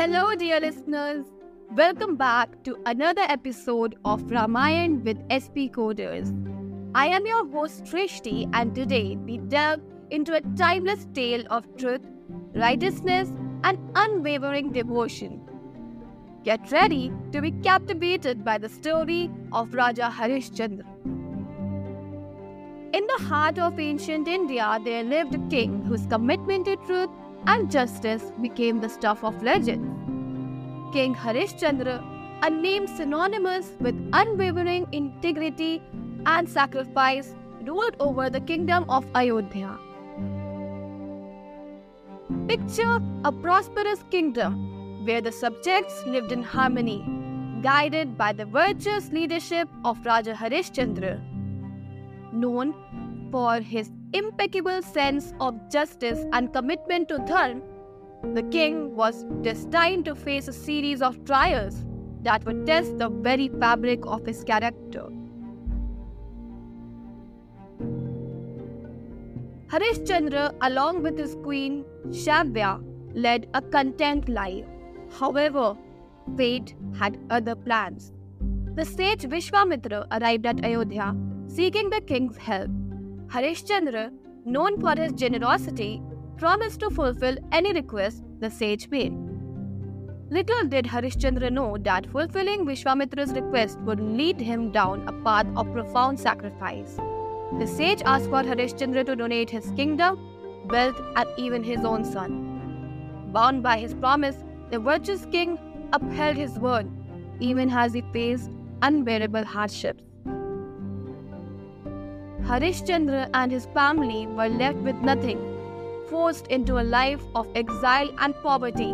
Hello, dear listeners. Welcome back to another episode of Ramayan with SP Coders. I am your host Srishti, and today we delve into a timeless tale of truth, righteousness, and unwavering devotion. Get ready to be captivated by the story of Raja Harishchandra. In the heart of ancient India, there lived a king whose commitment to truth and justice became the stuff of legend. King Harishchandra, a name synonymous with unwavering integrity and sacrifice, ruled over the kingdom of Ayodhya. Picture a prosperous kingdom where the subjects lived in harmony, guided by the virtuous leadership of Raja Harishchandra. Known for his impeccable sense of justice and commitment to dharma, the king was destined to face a series of trials that would test the very fabric of his character. Harishchandra, along with his queen Shavya, led a content life. However, fate had other plans. The sage Vishwamitra arrived at Ayodhya seeking the king's help. Harishchandra, known for his generosity, promised to fulfill any request the sage made. Little did Harishchandra know that fulfilling Vishwamitra's request would lead him down a path of profound sacrifice. The sage asked for Harishchandra to donate his kingdom, wealth, and even his own son. Bound by his promise, the virtuous king upheld his word, even as he faced unbearable hardships. Harishchandra and his family were left with nothing, forced into a life of exile and poverty.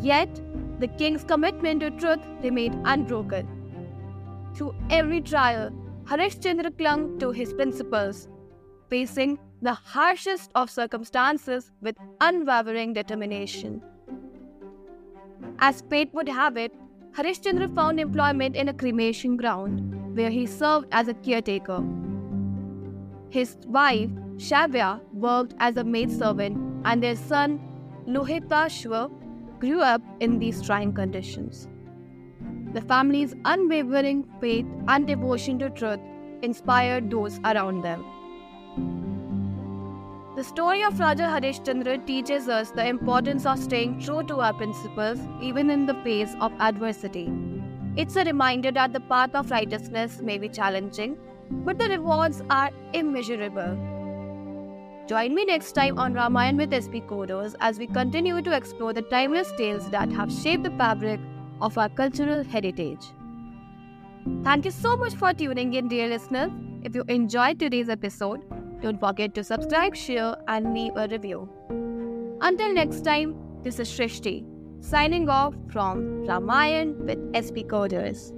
Yet, the king's commitment to truth remained unbroken. Through every trial, Harishchandra clung to his principles, facing the harshest of circumstances with unwavering determination. As fate would have it, Harishchandra found employment in a cremation ground where he served as a caretaker. His wife, Shavya, worked as a maidservant, and their son, Lohitashva, grew up in these trying conditions. The family's unwavering faith and devotion to truth inspired those around them. The story of Raja Harishchandra teaches us the importance of staying true to our principles even in the face of adversity. It's a reminder that the path of righteousness may be challenging, but the rewards are immeasurable. Join me next time on Ramayan with SP Coders as we continue to explore the timeless tales that have shaped the fabric of our cultural heritage. Thank you so much for tuning in, dear listeners. If you enjoyed today's episode, don't forget to subscribe, share, and leave a review. Until next time, this is Srishti, signing off from Ramayan with SP Coders.